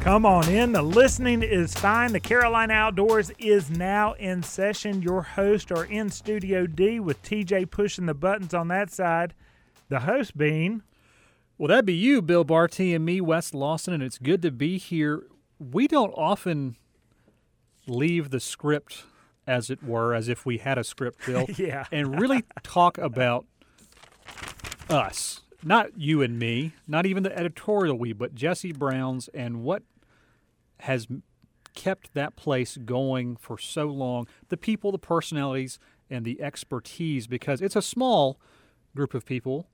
Come on in. The listening is fine. The Carolina Outdoors is now in session. Your hosts are in Studio D with TJ pushing the buttons on that side. The host being. Well, that'd be you, Bill Barty, and me, Wes Lawson, and it's good to be here. We don't often leave the script, as it were, as if we had a script, Bill, yeah. and really talk about us. Not you and me, not even the editorial we, but Jesse Brown's and what has kept that place going for so long the people, the personalities, and the expertise because it's a small group of people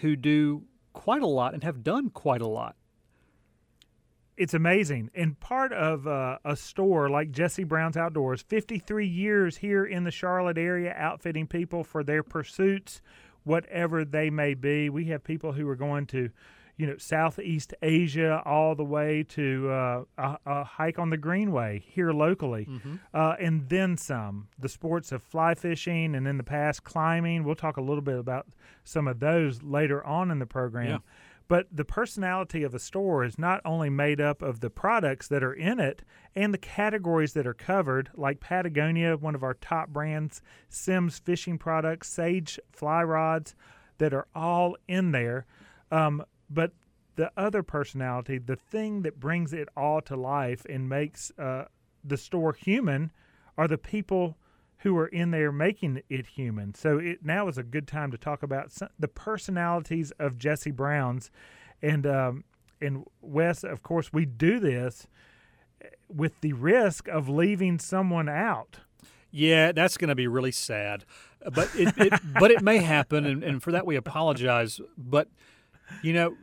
who do quite a lot and have done quite a lot. It's amazing. And part of uh, a store like Jesse Brown's Outdoors, 53 years here in the Charlotte area, outfitting people for their pursuits, whatever they may be. We have people who are going to you know Southeast Asia all the way to uh, a, a, hike on the Greenway here locally, mm-hmm. uh, and then some. The sports of fly fishing and in the past climbing. We'll talk a little bit about some of those later on in the program. Yeah. But the personality of a store is not only made up of the products that are in it and the categories that are covered, like Patagonia, one of our top brands, Simms fishing products, Sage fly rods, that are all in there. Um, but the other personality, the thing that brings it all to life and makes uh, the store human, are the people who are in there making it human. So it now is a good time to talk about some, the personalities of Jesse Brown's, and um, and Wes. Of course, we do this with the risk of leaving someone out. Yeah, that's going to be really sad, but it, it but it may happen, and, and for that we apologize. But you know,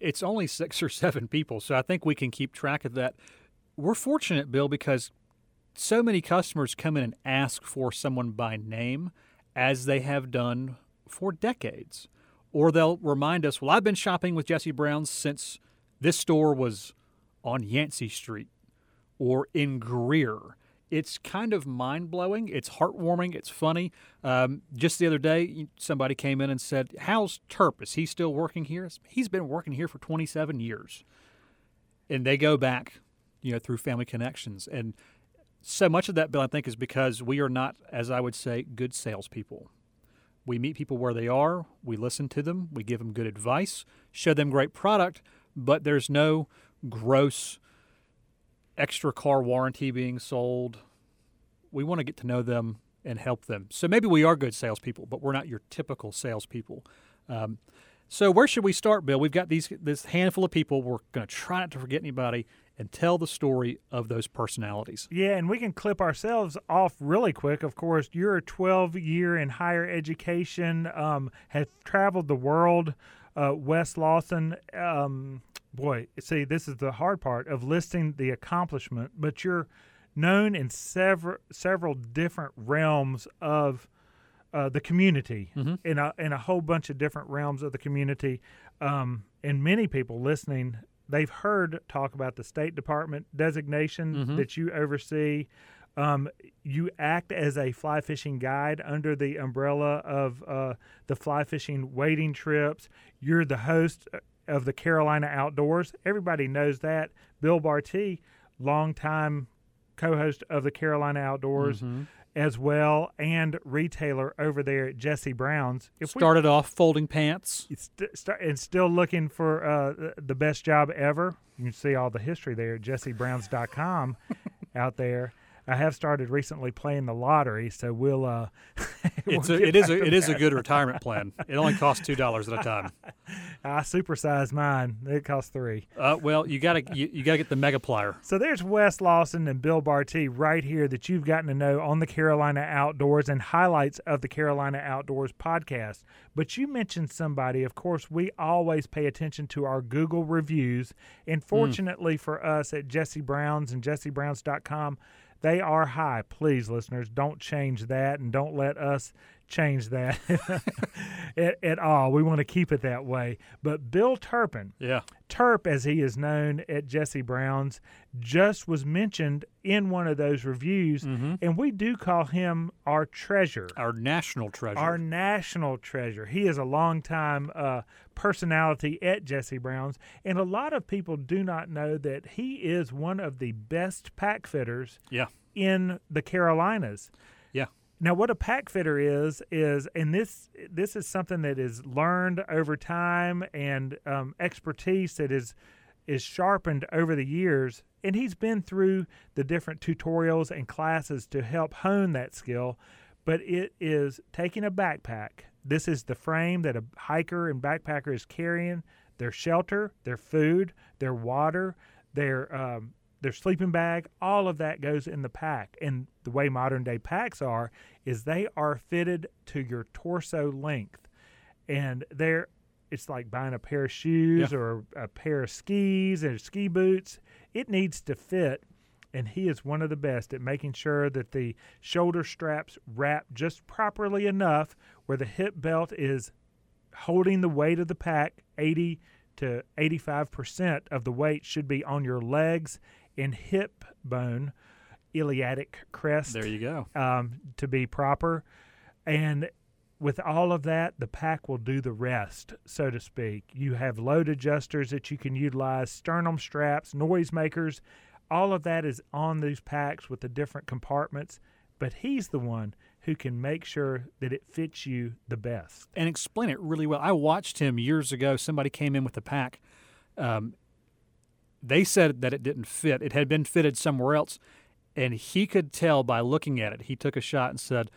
it's only six or seven people, so I think we can keep track of that. We're fortunate, Bill, because so many customers come in and ask for someone by name, as they have done for decades. Or they'll remind us, well, I've been shopping with Jesse Brown's since this store was on Yancey Street or in Greer it's kind of mind blowing. It's heartwarming. It's funny. Um, just the other day, somebody came in and said, "How's Terp? Is he still working here?" He's been working here for 27 years, and they go back, you know, through family connections. And so much of that, Bill, I think, is because we are not, as I would say, good salespeople. We meet people where they are. We listen to them. We give them good advice. Show them great product. But there's no gross extra car warranty being sold. We want to get to know them and help them. So maybe we are good salespeople, but we're not your typical salespeople. Um, so where should we start, Bill? We've got these this handful of people. We're going to try not to forget anybody and tell the story of those personalities. Yeah, and we can clip ourselves off really quick. Of course, you're a 12 year in higher education, um, have traveled the world. Uh, Wes Lawson, um, boy, see, this is the hard part of listing the accomplishment, but you're known in several several different realms of uh, the community, mm-hmm. in a in a whole bunch of different realms of the community, um, and many people listening. They've heard talk about the State Department designation mm-hmm. that you oversee. Um, you act as a fly fishing guide under the umbrella of uh, the fly fishing wading trips. You're the host of the Carolina Outdoors. Everybody knows that. Bill Barty, longtime co-host of the Carolina Outdoors. Mm-hmm. As well, and retailer over there at Jesse Brown's. If Started we, off folding pants, st- st- and still looking for uh, the best job ever. You can see all the history there at jessebrowns.com out there. I have started recently playing the lottery, so we'll. Uh, it's we'll a, it is a, it is a good retirement plan. It only costs two dollars at a time. I supersized mine. It costs three. Uh, well, you gotta you, you, gotta get the Megaplier. So there's Wes Lawson and Bill Barty right here that you've gotten to know on the Carolina Outdoors and highlights of the Carolina Outdoors podcast. But you mentioned somebody. Of course, we always pay attention to our Google reviews, and hmm. fortunately mm. for us at Jesse Browns and JesseBrowns.com they are high. Please, listeners, don't change that and don't let us change that at, at, all. We want to keep it that way. But Bill Turpin, yeah, Turp as he is known at Jesse Brown's, just was mentioned in one of those reviews, mm-hmm. and we do call him our treasure, our national treasure, our national treasure. He is a longtime uh, personality at Jesse Brown's, and a lot of people do not know that he is one of the best pack fitters. Yeah. In the Carolinas. Now, what a pack fitter is is, and this this is something that is learned over time and um, expertise that is is sharpened over the years. And he's been through the different tutorials and classes to help hone that skill. But it is taking a backpack. This is the frame that a hiker and backpacker is carrying. Their shelter, their food, their water, their um, their sleeping bag, all of that goes in the pack. And the way modern day packs are is they are fitted to your torso length. And they're it's like buying a pair of shoes yeah. or a pair of skis or ski boots. It needs to fit and he is one of the best at making sure that the shoulder straps wrap just properly enough where the hip belt is holding the weight of the pack 80 to 85% of the weight should be on your legs and hip bone, iliac crest. There you go. Um, to be proper. And with all of that, the pack will do the rest, so to speak. You have load adjusters that you can utilize, sternum straps, noisemakers. All of that is on these packs with the different compartments. But he's the one who can make sure that it fits you the best. And explain it really well. I watched him years ago. Somebody came in with a pack. Um, they said that it didn't fit. It had been fitted somewhere else. And he could tell by looking at it. He took a shot and said,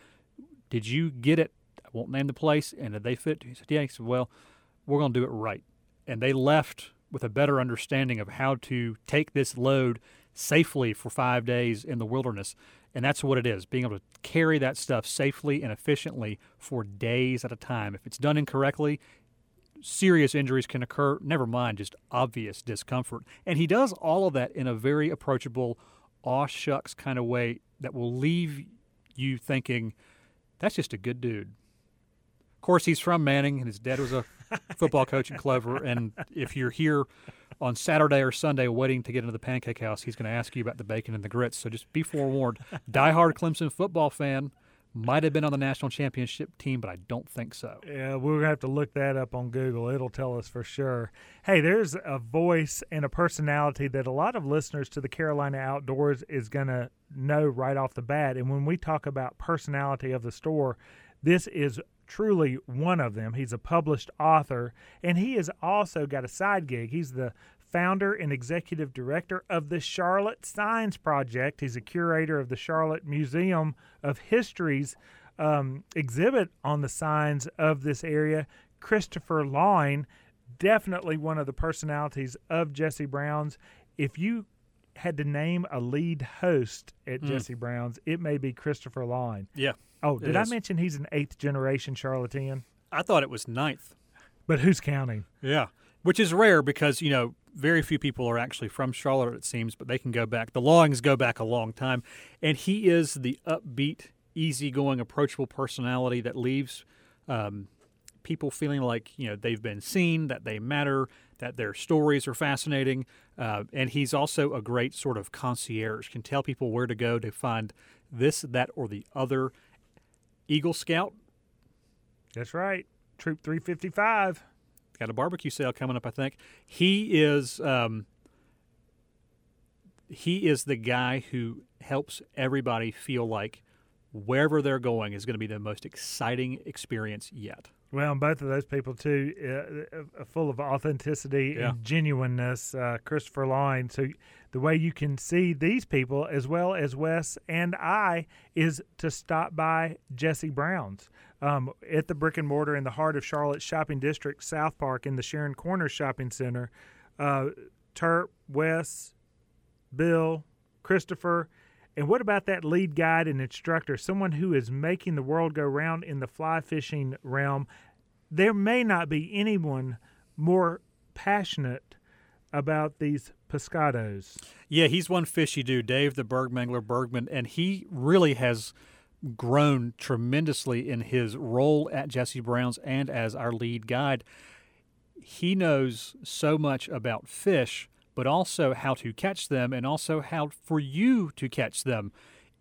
Did you get it? I won't name the place. And did they fit? He said, Yeah. He said, Well, we're going to do it right. And they left with a better understanding of how to take this load safely for five days in the wilderness. And that's what it is being able to carry that stuff safely and efficiently for days at a time. If it's done incorrectly, serious injuries can occur, never mind just obvious discomfort. And he does all of that in a very approachable, aw shucks kind of way that will leave you thinking, that's just a good dude. Of course, he's from Manning, and his dad was a football coach in Clover. And if you're here on Saturday or Sunday waiting to get into the pancake house, he's going to ask you about the bacon and the grits. So just be forewarned. Die-hard Clemson football fan might have been on the national championship team, but I don't think so. Yeah, we're going to have to look that up on Google. It'll tell us for sure. Hey, there's a voice and a personality that a lot of listeners to the Carolina Outdoors is going to know right off the bat. And when we talk about personality of the store, this is truly one of them. He's a published author, and he has also got a side gig. He's the founder and executive director of the Charlotte Signs Project. He's a curator of the Charlotte Museum of History's um, exhibit on the signs of this area. Christopher Lawing, definitely one of the personalities of Jesse Brown's. If you had to name a lead host at Mm. Jesse Brown's, it may be Christopher Lawing. Yeah. Oh, did I mention he's an eighth generation Charlottean? I thought it was ninth. But who's counting? Yeah. Which is rare because, you know, very few people are actually from Charlotte, it seems, but they can go back. The Lawings go back a long time. And he is the upbeat, easygoing, approachable personality that leaves um, people feeling like, you know, they've been seen, that they matter, that their stories are fascinating. Uh, and he's also a great sort of concierge, can tell people where to go to find this, that, or the other. Eagle Scout That's right. Troop 355. Got a barbecue sale coming up. I think he is um, he is the guy who helps everybody feel like wherever they're going is going to be the most exciting experience yet. Well, and both of those people too, uh, uh, full of authenticity Yeah. and genuineness. Uh, Christopher Lawing. So the way you can see these people as well as Wes and I is to stop by Jesse Brown's um, at the brick and mortar in the heart of Charlotte Shopping District, South Park, in the Sharon Corners Shopping Center. Uh, Turp, Wes, Bill, Christopher. And what about that lead guide and instructor, someone who is making the world go round in the fly fishing realm? There may not be anyone more passionate about these pescados. Yeah, he's one fishy dude, Dave the Bergmangler Bergman, and he really has grown tremendously in his role at Jesse Brown's and as our lead guide. He knows so much about fish, but also how to catch them and also how for you to catch them.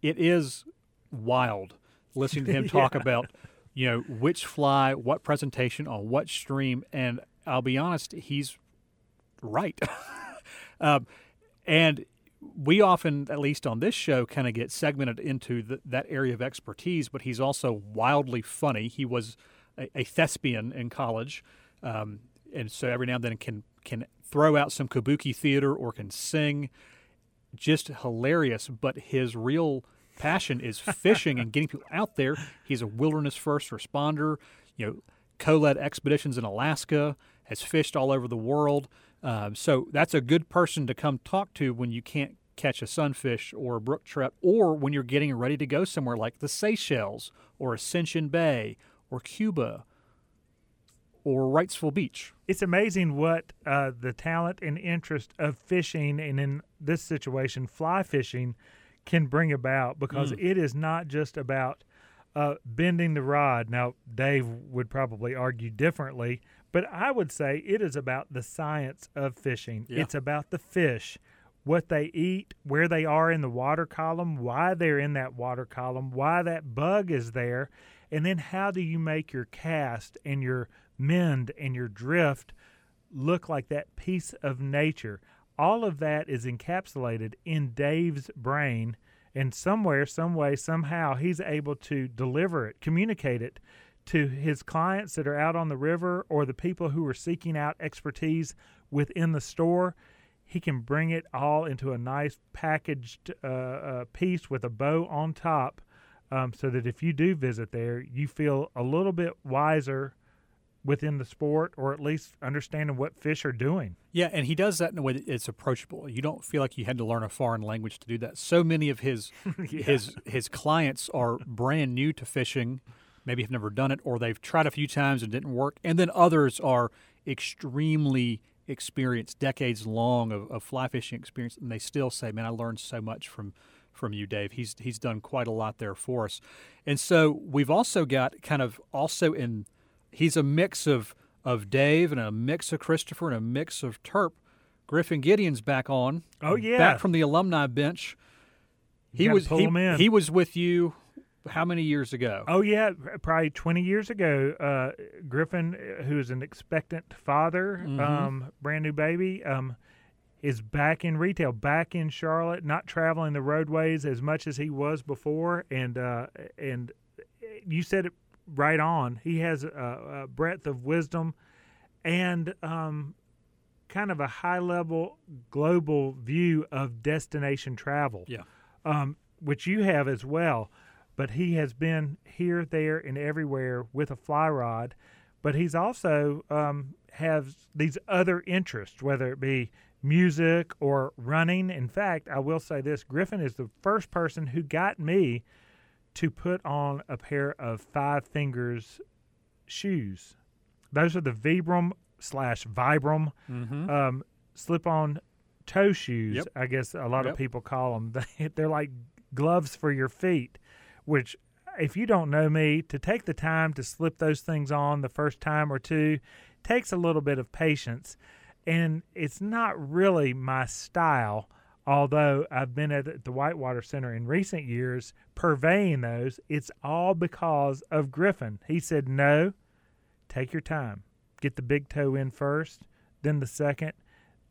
It is wild listening to him talk Yeah. about, you know, which fly, what presentation on what stream, and I'll be honest, he's right. um, and we often, at least on this show, kind of get segmented into the, that area of expertise, but he's also wildly funny. He was a, a thespian in college, um, and so every now and then can can throw out some kabuki theater or can sing. Just hilarious, but his real passion is fishing and getting people out there. He's a wilderness first responder. You know, co-led expeditions in Alaska, has fished all over the world. Um, so that's a good person to come talk to when you can't catch a sunfish or a brook trout, or when you're getting ready to go somewhere like the Seychelles or Ascension Bay or Cuba or Wrightsville Beach. It's amazing what uh, the talent and interest of fishing, and in this situation, fly fishing, can bring about because Mm. it is not just about uh, bending the rod. Now, Dave would probably argue differently, but I would say it is about the science of fishing. Yeah. It's about the fish, what they eat, where they are in the water column, why they're in that water column, why that bug is there, and then how do you make your cast and your mend and your drift look like that piece of nature. All of that is encapsulated in Dave's brain, and somewhere, some way, somehow, he's able to deliver it, communicate it to his clients that are out on the river or the people who are seeking out expertise within the store. He can bring it all into a nice packaged uh, uh, piece with a bow on top, um, so that if you do visit there, you feel a little bit wiser within the sport or at least understanding what fish are doing. Yeah, and he does that in a way that it's approachable. You don't feel like you had to learn a foreign language to do that. So many of his Yeah. his his clients are brand new to fishing, maybe have never done it, or they've tried a few times and didn't work. And then others are extremely experienced, decades long of, of fly fishing experience, and they still say, "Man, I learned so much from." From you, Dave. He's he's done quite a lot there for us, and so we've also got kind of also in he's a mix of of Dave and a mix of Christopher and a mix of Terp. Griffin Gideon's back on. Oh, yeah. back from the alumni bench. He was he, he was with you how many years ago? Oh yeah, probably 20 years ago. Uh, Griffin, who is an expectant father, Mhm. um, brand new baby, um, is back in retail, back in Charlotte, not traveling the roadways as much as he was before. And uh, and you said it right on. He has a, a breadth of wisdom and um, kind of a high level global view of destination travel Yeah. um, which you have as well. But he has been here, there, and everywhere with a fly rod. But he's also um, has these other interests, whether it be music or running. In fact, I will say this: Griffin is the first person who got me to put on a pair of Five Fingers shoes. Those are the Vibram slash Vibram Mm-hmm. um, slip-on toe shoes. Yep. I guess a lot Yep. of people call them. They, they're like gloves for your feet. Which, if you don't know me, to take the time to slip those things on the first time or two takes a little bit of patience, and it's not really my style. Although I've been at the Whitewater Center in recent years purveying those, it's all because of Griffin. He said, No, take your time. Get the big toe in first, then the second.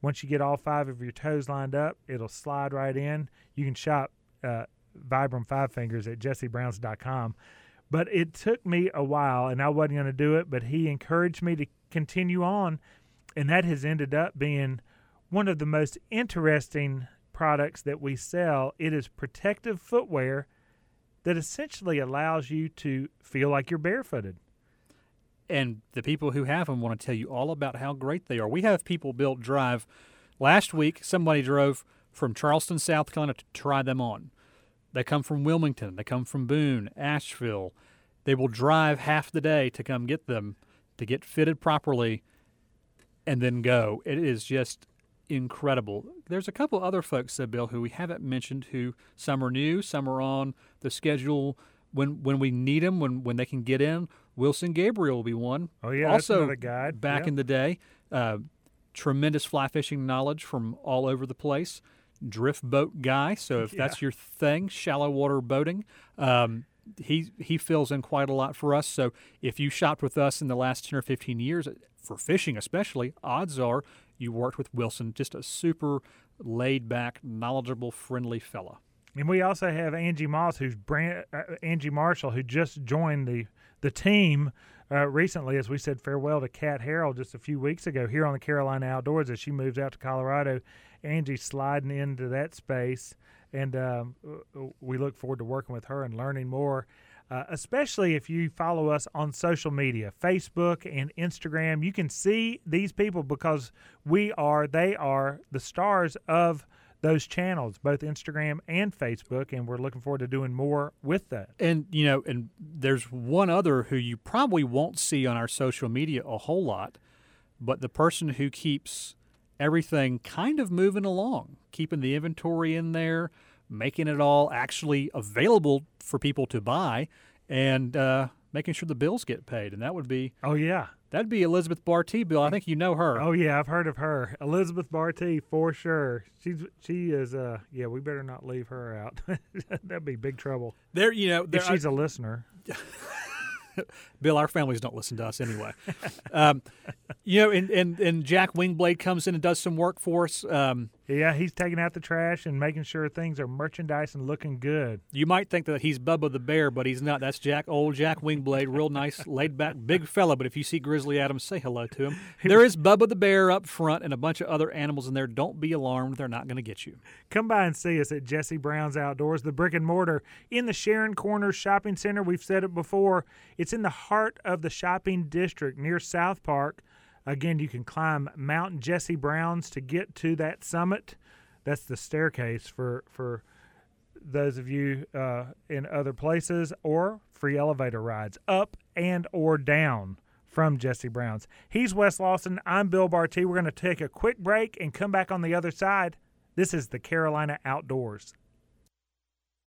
Once you get all five of your toes lined up, it'll slide right in. You can shop uh, Vibram Five Fingers at jessebrowns.com. But it took me a while, and I wasn't going to do it, but he encouraged me to continue on, and that has ended up being one of the most interesting products that we sell. It is protective footwear that essentially allows you to feel like you're barefooted. and the people who have them want to tell you all about how great they are. We have people built drive. Last week, somebody drove from Charleston, South Carolina to try them on. They come from Wilmington, they come from Boone, Asheville. They will drive half the day to come get them to get fitted properly and then go. It is just incredible. There's a couple other folks, said Bill, who we haven't mentioned who some are new, some are on the schedule when when we need them, when when they can get in, Wilson Gabriel will be one. Oh yeah, also back Yeah. in the day. Uh, tremendous fly fishing knowledge from all over the place. Drift boat guy. So if that's your thing, shallow water boating, um, he he fills in quite a lot for us. So if you shopped with us in the last ten or fifteen years for fishing, especially, odds are you worked with Wilson. Just a super laid back, knowledgeable, friendly fella. And we also have Angie Moss, who's brand uh, Angie Marshall, who just joined the the team uh, recently, as we said farewell to Kat Harrell just a few weeks ago here on the Carolina Outdoors as she moves out to Colorado. Angie's sliding into that space, and um, we look forward to working with her and learning more. Uh, especially if you follow us on social media, Facebook and Instagram, you can see these people because we are, they are the stars of those channels, both Instagram and Facebook, and we're looking forward to doing more with that. And you know, and there's one other who you probably won't see on our social media a whole lot, but the person who keeps everything kind of moving along, keeping the inventory in there, making it all actually available for people to buy, and uh, making sure the bills get paid. And that would be Oh yeah, that'd be Elizabeth Barty. Bill, I think you know her. oh yeah, I've heard of her, Elizabeth Barty for sure. She's she is uh yeah, we better not leave her out. That'd be big trouble There, you know, there, if she's a listener. Bill, our families don't listen to us anyway. um, you know, and, and, and Jack Wingblade comes in and does some work for us. Um, Yeah, he's taking out the trash and making sure things are merchandise and looking good. you might think that he's Bubba the Bear, but he's not. That's Jack, old Jack Wingblade, real nice, laid back, big fella. But if you see Grizzly Adams, say hello to him. There is Bubba the Bear up front and a bunch of other animals in there. Don't be alarmed; they're not going to get you. Come by and see us at Jesse Brown's Outdoors, the brick and mortar in the Sharon Corners Shopping Center. We've said it before. It's in the heart of the shopping district near South Park. Again, you can climb Mount Jesse Brown's to get to that summit. That's the staircase for for those of you uh, in other places, or free elevator rides up and or down from Jesse Brown's. He's Wes Lawson. I'm Bill Barty. We're going to take a quick break and come back on the other side. This is the Carolina Outdoors.